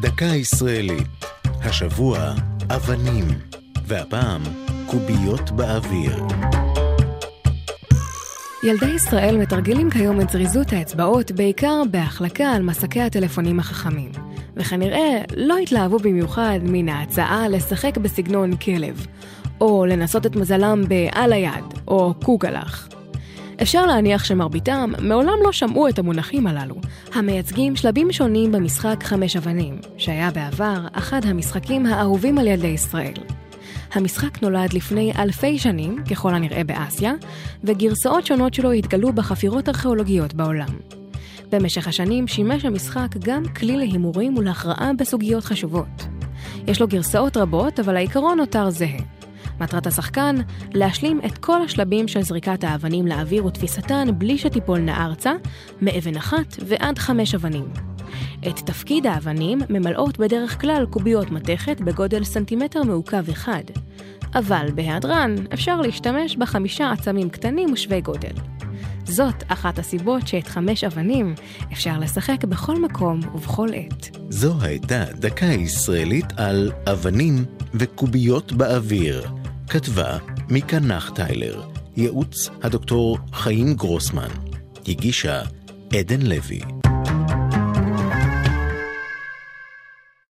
דקה ישראלית. השבוע, אבנים, והפעם, קוביות באוויר. ילדי ישראל מתרגלים כיום את זריזות האצבעות בעיקר בהחלקה על מסקי הטלפונים החכמים, וכנראה לא התלהבו במיוחד מן ההצעה לשחק בסגנון כלב, או לנסות את מזלם ב"על היד", או קוגלח. אפשר להניח שמרביתם מעולם לא שמעו את המונחים הללו, המייצגים שלבים שונים במשחק חמש אבנים, שהיה בעבר אחד המשחקים האהובים על ילדי ישראל. המשחק נולד לפני אלפי שנים, ככל הנראה באסיה, וגרסאות שונות שלו התגלו בחפירות ארכיאולוגיות בעולם. במשך השנים שימש המשחק גם כלי להימורים ולהכרעה בסוגיות חשובות. יש לו גרסאות רבות, אבל העיקרון נותר זהה. מטרת השחקן, להשלים את כל השלבים של זריקת האבנים לאוויר ותפיסתן בלי שתיפולנה ארצה, מאבן אחת ועד חמש אבנים. את תפקיד האבנים ממלאות בדרך כלל קוביות מתכת בגודל סנטימטר מעוקב אחד, אבל בהיעדרן אפשר להשתמש בחמישה עצמים קטנים ושווי גודל. זאת אחת הסיבות שאת חמש אבנים אפשר לשחק בכל מקום ובכל עת. זו הייתה דקה ישראלית על אבנים וקוביות באוויר. כתבה מיקה נחטיילר, ייעוץ הדוקטור חיים גרוסמן, הגישה עדן לוי.